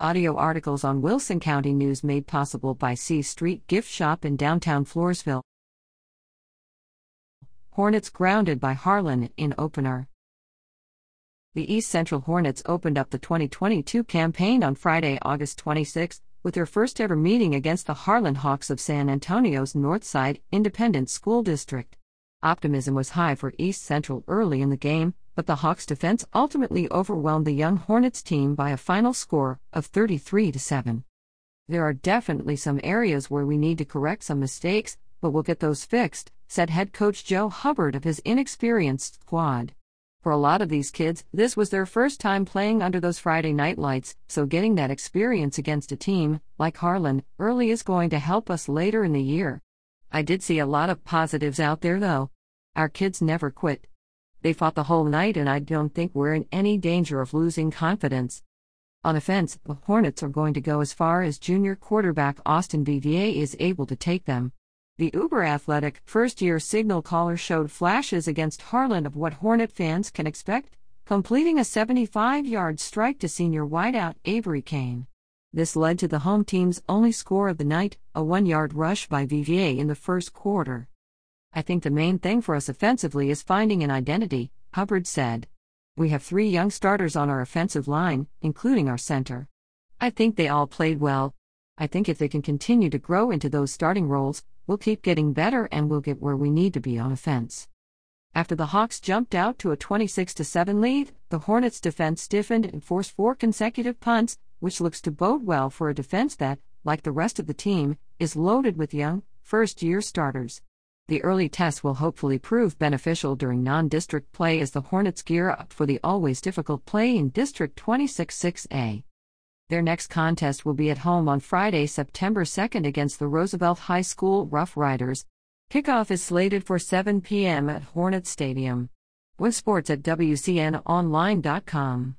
Audio articles on Wilson County News made possible by C Street Gift Shop in downtown Floresville. Hornets grounded by Harlan in opener. The East Central Hornets opened up the 2022 campaign on Friday, August 26, with their first ever meeting against the Harlan Hawks of San Antonio's Northside Independent School District. Optimism was high for East Central early in the game, but the Hawks' defense ultimately overwhelmed the young Hornets team by a final score of 33 7. There are definitely some areas where we need to correct some mistakes, but we'll get those fixed, said head coach Joe Hubbard of his inexperienced squad. For a lot of these kids, this was their first time playing under those Friday night lights, so getting that experience against a team, like Harlan, early is going to help us later in the year. I did see a lot of positives out there though. Our kids never quit. They fought the whole night, and I don't think we're in any danger of losing confidence. On offense, the Hornets are going to go as far as junior quarterback Austin Vivier is able to take them. The uber athletic first year signal caller showed flashes against Harlan of what Hornet fans can expect, completing a 75 yard strike to senior wideout Avery Kane. This led to the home team's only score of the night, a one yard rush by Vivier in the first quarter. I think the main thing for us offensively is finding an identity, Hubbard said. We have three young starters on our offensive line, including our center. I think they all played well. I think if they can continue to grow into those starting roles, we'll keep getting better and we'll get where we need to be on offense. After the Hawks jumped out to a 26 7 lead, the Hornets' defense stiffened and forced four consecutive punts, which looks to bode well for a defense that, like the rest of the team, is loaded with young, first year starters. The early tests will hopefully prove beneficial during non district play as the Hornets gear up for the always difficult play in District 26 6A. Their next contest will be at home on Friday, September 2nd against the Roosevelt High School Rough Riders. Kickoff is slated for 7 p.m. at Hornet Stadium. With sports at WCNOnline.com.